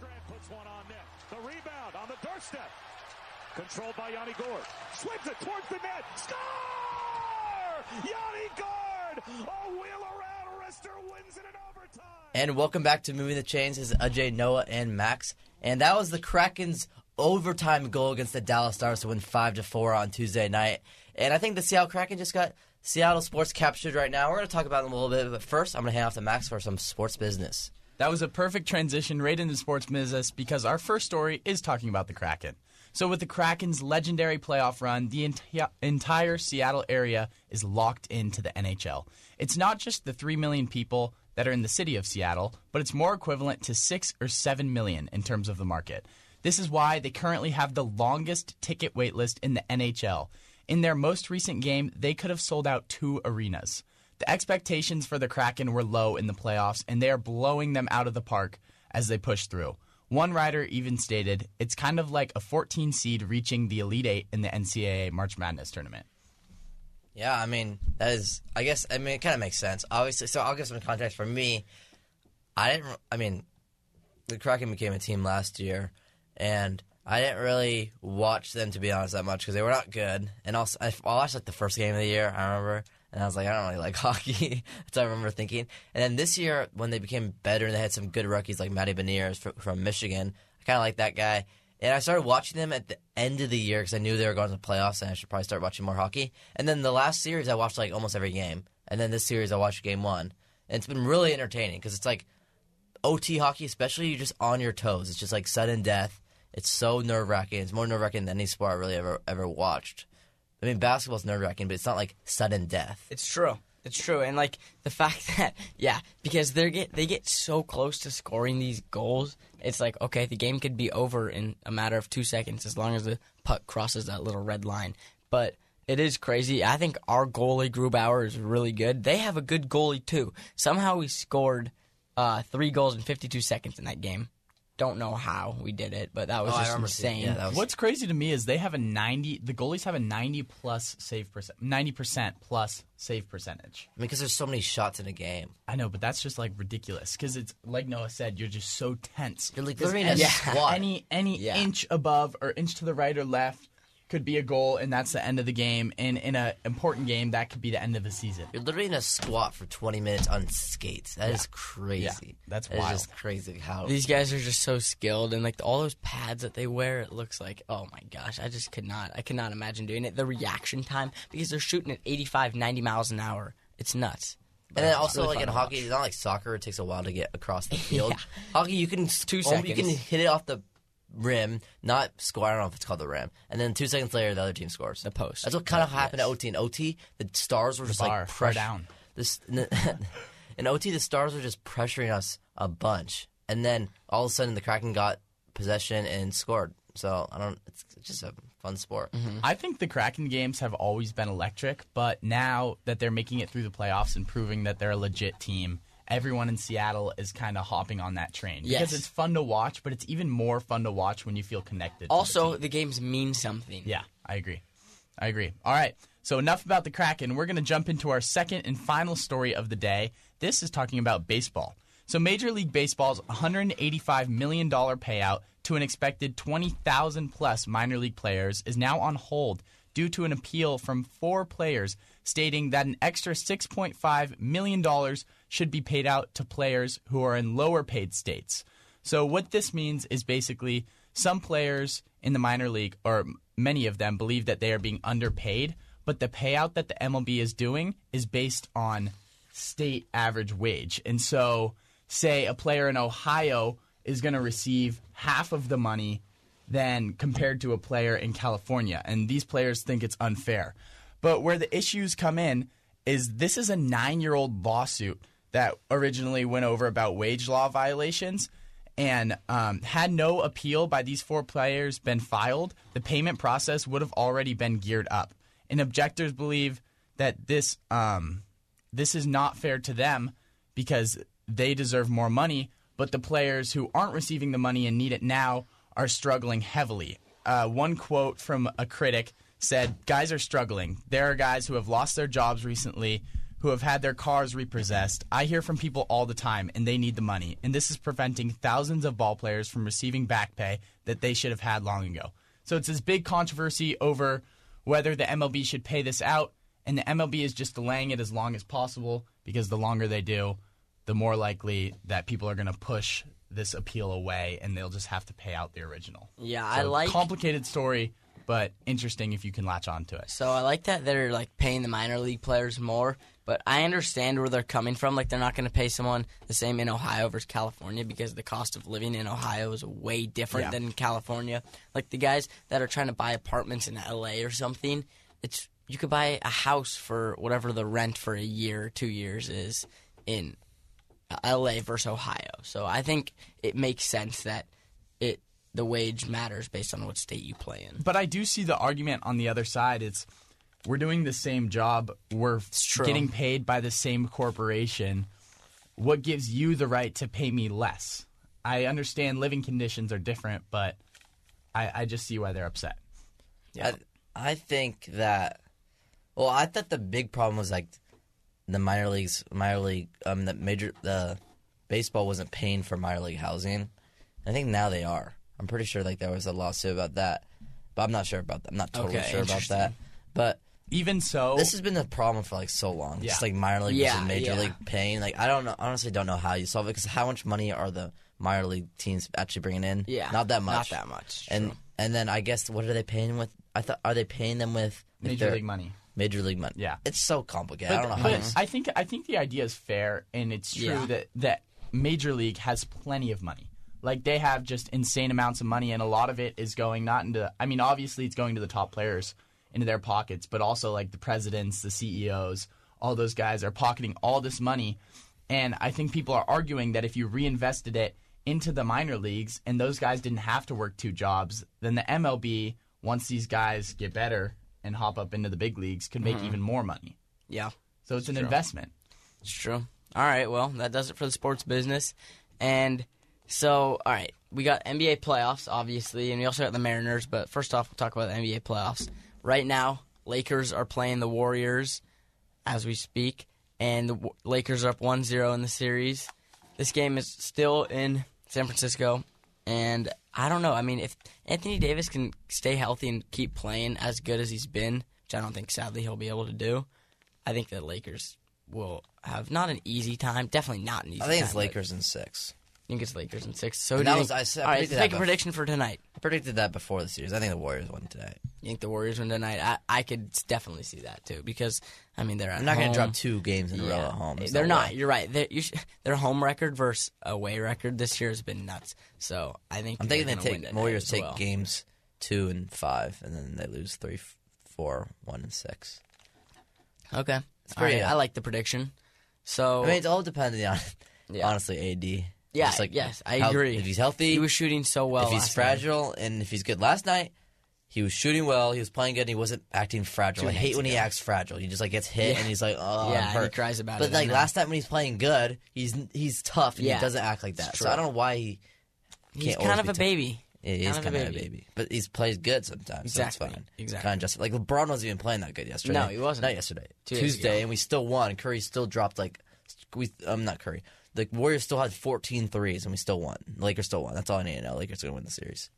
Puts one on net. The rebound on the doorstep. Controlled by Yanni Gourde. Swims it towards the net. Score! Yanni Gourde! A wheel around. Rister wins it in overtime. And welcome back to Moving the Chains. This is Ajay, Noah, and Max. And that was the Kraken's overtime goal against the Dallas Stars to win five to four on Tuesday night. And I think the Seattle Kraken just got Seattle sports captured right now. We're going to talk about them a little bit, but first I'm going to hand off to Max for some sports business. That was a perfect transition right into sports business because our first story is talking about the Kraken. So, with the Kraken's legendary playoff run, the enti- entire Seattle area is locked into the NHL. It's not just the 3 million people that are in the city of Seattle, but it's more equivalent to 6 or 7 million in terms of the market. This is why they currently have the longest ticket waitlist in the NHL. In their most recent game, they could have sold out two arenas. The expectations for the Kraken were low in the playoffs, and they are blowing them out of the park as they push through. One writer even stated, it's kind of like a 14 seed reaching the Elite Eight in the NCAA March Madness tournament. Yeah, I mean, that is, I guess, I mean, it kind of makes sense. Obviously, so I'll give some context for me. I didn't, I mean, the Kraken became a team last year, and I didn't really watch them, to be honest, that much because they were not good. And also, I, watched like the first game of the year, I remember, and I was like, I don't really like hockey. That's what I remember thinking. And then this year, when they became better and they had some good rookies like Matty Beniers from, from Michigan, I kind of like that guy. And I started watching them at the end of the year because I knew they were going to the playoffs and I should probably start watching more hockey. And then the last series, I watched like almost every game. And then this series, I watched game one. And it's been really entertaining because it's like OT hockey, especially you're just on your toes. It's just like sudden death. It's so nerve wracking. It's more nerve wracking than any sport I really ever ever watched. I mean, basketball's nerve wracking, but it's not like sudden death. It's true. It's true, and like the fact that yeah, because they get they get so close to scoring these goals. It's like okay, the game could be over in a matter of two seconds as long as the puck crosses that little red line. But it is crazy. I think our goalie Grubauer is really good. They have a good goalie too. Somehow we scored uh, three goals in 52 seconds in that game. Don't know how we did it, but that was Oh, just remember seeing- insane. yeah, that was- What's crazy to me is they have a 90, the goalies have a 90 plus save percent, 90% plus save percentage. I mean, because there's so many shots in a game. I know, but that's just like ridiculous because it's like Noah said, you're just so tense. You're like 'Cause literally in a any, squat. any any Yeah. inch above or inch to the right or left could be a goal, and that's the end of the game. And in an important game, that could be the end of the season. You're literally in a squat for 20 minutes on skates. That is crazy. Yeah, that's That is wild. just crazy how. These guys are just so skilled, and like all those pads that they wear, it looks like oh my gosh, I just could not, I could not imagine doing it. The reaction time because they're shooting at 85, 90 miles an hour. It's nuts. And then also, really like in hockey, watch. it's not like soccer. It takes a while to get across the field. Yeah. Hockey, you can Two almost- You can hit it off the rim, not score. I don't know if it's called the rim. And then two seconds later, the other team scores. The post. That's what kind of Yes. happened at OT. In OT, the Stars were just bar, like far press- down. This in OT, the Stars were just pressuring us a bunch, and then all of a sudden, the Kraken got possession and scored. So I don't. It's just a fun sport. Mm-hmm. I think the Kraken games have always been electric, but now that they're making it through the playoffs and proving that they're a legit team, everyone in Seattle is kind of hopping on that train Yes. because it's fun to watch, but it's even more fun to watch when you feel connected. to the Also, the games mean something. Yeah, I agree. I agree. All right. So enough about the Kraken. We're going to jump into our second and final story of the day. This is talking about baseball. So Major League Baseball's $185 million payout to an expected 20,000 plus minor league players is now on hold due to an appeal from four players stating that an extra $6.5 million should be paid out to players who are in lower paid states. So what this means is basically some players in the minor league, or many of them, believe that they are being underpaid, but the payout that the MLB is doing is based on state average wage. And so, say a player in Ohio is going to receive half of the money than compared to a player in California, and these players think it's unfair. But where the issues come in is this is a nine year old lawsuit that originally went over about wage law violations. And um, had no appeal by these four players been filed, the payment process would have already been geared up. And objectors believe that this um, this is not fair to them because they deserve more money, but the players who aren't receiving the money and need it now are struggling heavily. Uh, one quote from a critic said, Guys are struggling. There are guys who have lost their jobs recently who have had their cars repossessed. I hear from people all the time, and they need the money. And this is preventing thousands of ball players from receiving back pay that they should have had long ago. So it's this big controversy over whether the MLB should pay this out, and the MLB is just delaying it as long as possible because the longer they do, the more likely that people are going to push this appeal away, and they'll just have to pay out the original. Yeah, I like complicated story, but interesting if you can latch on to it. So I like that they're like paying the minor league players more, but I understand where they're coming from. Like they're not going to pay someone the same in Ohio versus California because the cost of living in Ohio is way different Yeah. than in California. Like the guys that are trying to buy apartments in LA or something, it's you could buy a house for whatever the rent for a year or 2 years is in LA versus Ohio. So I think it makes sense that it the wage matters based on what state you play in. But I do see the argument on the other side. It's we're doing the same job. We're getting paid by the same corporation. What gives you the right to pay me less? I understand living conditions are different, but I, I just see why they're upset. I, I think that. Well, I thought the big problem was like the minor leagues, minor league, um, the major, the baseball wasn't paying for minor league housing. I think now they are. I'm pretty sure like there was a lawsuit about that, but I'm not sure about that. I'm not totally Okay, sure about that. But Even so, this has been the problem for like so long. Yeah. Just like minor league Yeah, versus major yeah. league paying. Like I don't know. Honestly, don't know how you solve it because how much money are the minor league teams actually bringing in? Yeah, not that much. Not that much. And true. and then I guess what are they paying with? I thought are they paying them with major league money. Major league money. Yeah. it's so complicated. But, I don't know how. but I think I think the idea is fair, and it's true Yeah. that that Major League has plenty of money. Like they have just insane amounts of money, and a lot of it is going not into. I mean, obviously it's going to the top players into their pockets, but also like the presidents, the CEOs, all those guys are pocketing all this money, and I think people are arguing that if you reinvested it into the minor leagues and those guys didn't have to work two jobs, then the MLB, once these guys get better and hop up into the big leagues, could make mm-hmm. even more money. yeah. So it's an investment. It's true. All right, well, that does it for the sports business. And so, all right, we got NBA playoffs, obviously, and we also got the Mariners. But first off, we'll talk about the NBA playoffs. Right now, Lakers are playing the Warriors as we speak, and the Lakers are up 1 0 in the series. This game is still in San Francisco, and I don't know. I mean, if Anthony Davis can stay healthy and keep playing as good as he's been, which I don't think sadly he'll be able to do, I think the Lakers will have not an easy time. Definitely not an easy time. I time. think it's Lakers in six. I think it's Lakers in six. So And that was- think- I said- I all right, make a prediction for tonight. I predicted that before the series. I think the Warriors won today. You think the Warriors win tonight? I, I could definitely see that too because I mean they're I'm not going to drop two games in a row at home. There's They're no not. way. You're right. They're, you sh- their home record versus away record this year has been nuts. So I think I'm thinking they take Warriors take well. games two and five, and then they lose three, four, one, and six. Okay, It's pretty right. I uh, like the prediction. So I mean, it's all dependent on Yeah. honestly AD. Yeah, like yes, I how- agree. If he's healthy, he was shooting so well. if he's last night. fragile, and if he's good. Last night, he was shooting well. He was playing good. and He wasn't acting fragile. Two I hate nights when he ago. acts fragile. He just like gets hit Yeah. and he's like, oh, Yeah, I'm and he hurt. cries about it. but like last time when he's playing good, he's he's tough and Yeah. he doesn't act like that. So I don't know why he. He's can't kind always of be a tough. baby. It is Kind of a baby. but he's plays good sometimes. Exactly, So it's fine. exactly. Kind of just like LeBron wasn't even playing that good yesterday. No, he wasn't. Not yesterday. Two days Tuesday, ago. and we still won. Curry still dropped like we. Um, not Curry. The Warriors still had 14 threes, and we still won. The Lakers still won. That's all I need to know. Lakers are gonna win the series.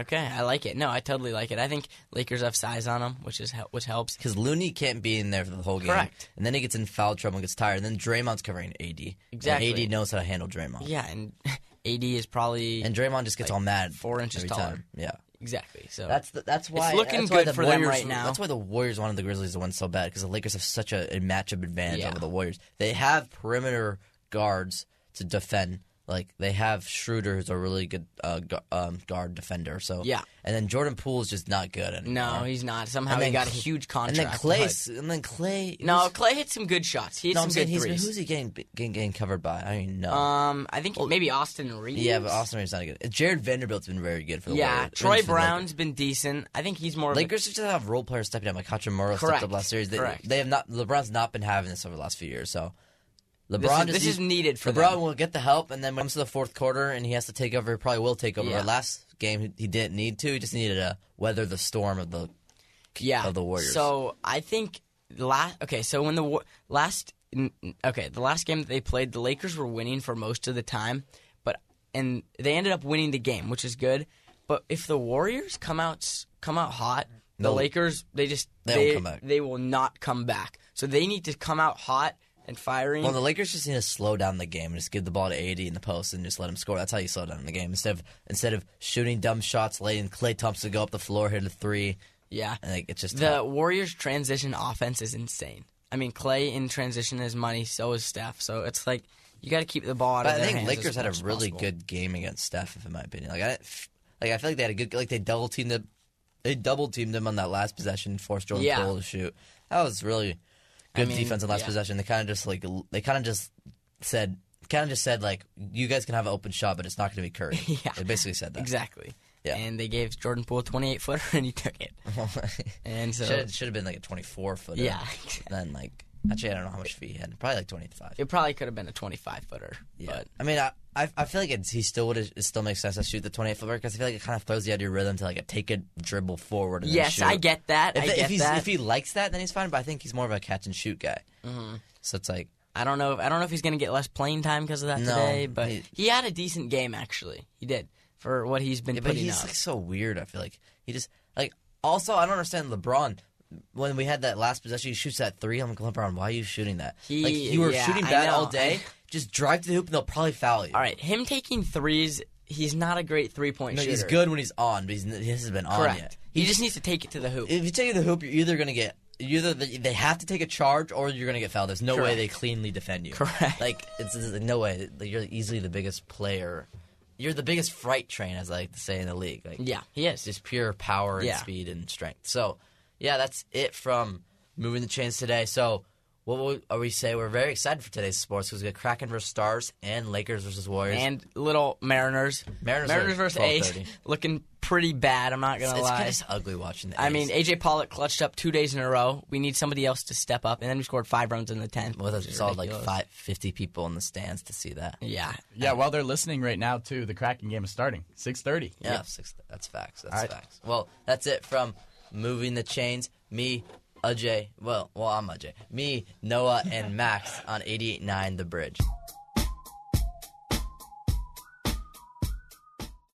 Okay, I like it. No, I totally like it. I think Lakers have size on them, which is which helps. Because Looney can't be in there for the whole game. Correct. And then he gets in foul trouble and gets tired. And then Draymond's covering AD. Exactly. And AD knows how to handle Draymond. Yeah, and AD is probably And Draymond just gets Like, all mad four inches taller. time. Yeah. exactly. So That's the, that's why looking that's why good the for them Warriors, right now. That's why the Warriors wanted the Grizzlies to win so bad because the Lakers have such a, a matchup advantage Yeah. over the Warriors. They have perimeter guards to defend. Like they have Schroeder, who's a really good uh, gu- um, guard defender. So Yeah. and then Jordan Poole is just not good anymore. no, he's not. Somehow And he then got a Cl- huge And contract. then Klay, but- and then Klay. No, who's- Klay hit some good shots. He hit no, some I'm saying good he's threes. who's he getting, getting getting covered by? I don't even know. Um, I think maybe Austin Reaves. yeah, but Austin Reaves not good. Jarred Vanderbilt's been very good for the Yeah, Warriors. Troy for the Brown's been decent. I think he's more. Of a, Lakers just have role players stepping up, like Hachimura stepped Correct. up last series. They, Correct. they have not. LeBron's not been having this over the last few years. So LeBron This is- this is needed for LeBron them. will get the help, and then when it comes to the fourth quarter, and he has to take over, he probably will take over. Yeah. But last game, he- didn't need to. He just needed to weather the storm of the yeah of the Warriors. So I think last okay, so when the last okay, the last game that they played, the Lakers were winning for most of the time, but and they ended up winning the game, which is good. But if the Warriors come out come out hot, the No. Lakers they just They they, they will not come back. So they need to come out hot and firing. Well, the Lakers just need to slow down the game and just give the ball to AD in the post and just let him score. That's how you slow down the game. Instead of instead of shooting dumb shots, letting Klay Thompson go up the floor, hit a three, yeah. and like, it's just The Warriors' transition offense is insane. I mean, Clay in transition is money, so is Steph. So it's like you got to keep the ball out But of I their think Lakers had a really possible. good game against Steph, in my opinion. Like I, like I feel like they had a good like they double teamed the, they double teamed him on that last possession, forced Jordan Yeah. Poole to shoot. That was really good mean, defense on last yeah. possession. They kind of just like they kind of just said kind of just said like you guys can have an open shot, but it's not going to be Curry. Yeah. they basically said that. Exactly. Yeah. And they gave Jordan Poole a 28 footer and he took it. And so should should have been like a twenty four footer. Yeah. Then like actually I don't know how much feet he had. Probably like twenty five. it probably could have been a 25 footer. Yeah, But I mean, I I, I feel like it's, he still would. It still makes sense to shoot the twenty eight footer because I feel like it kind of throws you out of your rhythm to like a take a dribble forward. And then yes. I get that. If, I if get he's that. if he likes that, then he's fine. But I think he's more of a catch and shoot guy. Mm-hmm. So it's like I don't know. I don't know if he's going to get less playing time because of that No, today, but he- he, had a decent game actually. He did for what he's been Yeah, but he's up. like so weird. I feel like he just like. Also, I don't understand LeBron. When we had that last possession, he shoots that three. I'm like, LeBron, why are you shooting that? He- like you were yeah, shooting bad all day. Just drive to the hoop and they'll probably foul you. All right, him taking threes. He's not a great three point No, shooter. he's good when he's on, but he's, he hasn't been on yet. He just needs to take it to the hoop. If you take it to the hoop, you're either gonna get either they have to take a charge or you're gonna get fouled. There's no way they cleanly defend you. Correct. Like it's, it's no way. You're easily the biggest player. You're the biggest fright train, as I like to say in the league. Like yeah, he is. just pure power and Yeah. speed and strength. So yeah, that's it from moving the chains today. So. What would are uh, we say? We're very excited for today's sports because we got Kraken versus Stars and Lakers versus Warriors. and little Mariners. Mariners are versus Ace looking pretty bad. I'm not gonna it's lie. kind of ugly watching the I mean, AJ Pollock clutched up two days in a row. We need somebody else to step up, and then we scored five runs in the tenth. with which us, saw like ridiculous. five, 50 people in the stands to see that. Yeah, Yeah, while they're listening right now, too, the Kraken game is starting. 6.30. Yeah, six, that's facts. That's All right. facts. Well, that's it from moving the chains. Me, Ajay. Well, well, I'm Ajay. Me, Noah, and Max on 88.9 The Bridge.